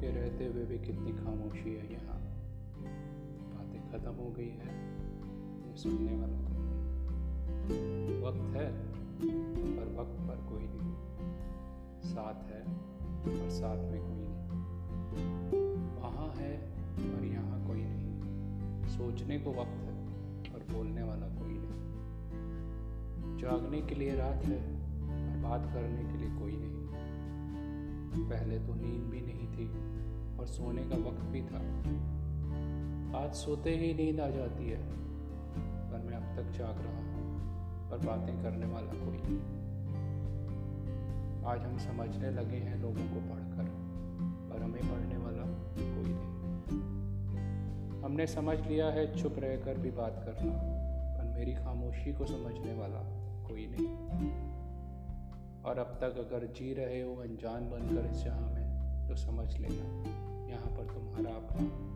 के रहते हुए भी कितनी खामोशी है यहाँ। बातें ख़त्म हो गई है, ये सुनने वालों को नहीं वक्त है, पर वक्त पर कोई नहीं। साथ है और साथ में कोई नहीं। वहाँ है, पर यहाँ कोई नहीं। सोचने को वक्त है, पर बोलने वाला कोई नहीं। जागने के लिए रात है और बात करने के लिए कोई नहीं। पहले तो नींद भी नहीं थी। सोने का वक्त भी था। आज सोते ही नींद आ जाती है, पर मैं अब तक जाग रहा हूँ, पर बातें करने वाला कोई नहीं। आज हम समझने लगे हैं लोगों को पढ़कर, पर हमें पढ़ने वाला कोई नहीं। हमने समझ लिया है चुप रहकर भी बात करना, पर मेरी खामोशी को समझने वाला कोई नहीं। और अब तक अगर जी रहे हो अनजान बनकर इस जहाँ में तो समझ लेना। यहाँ पर तुम्हारा अपना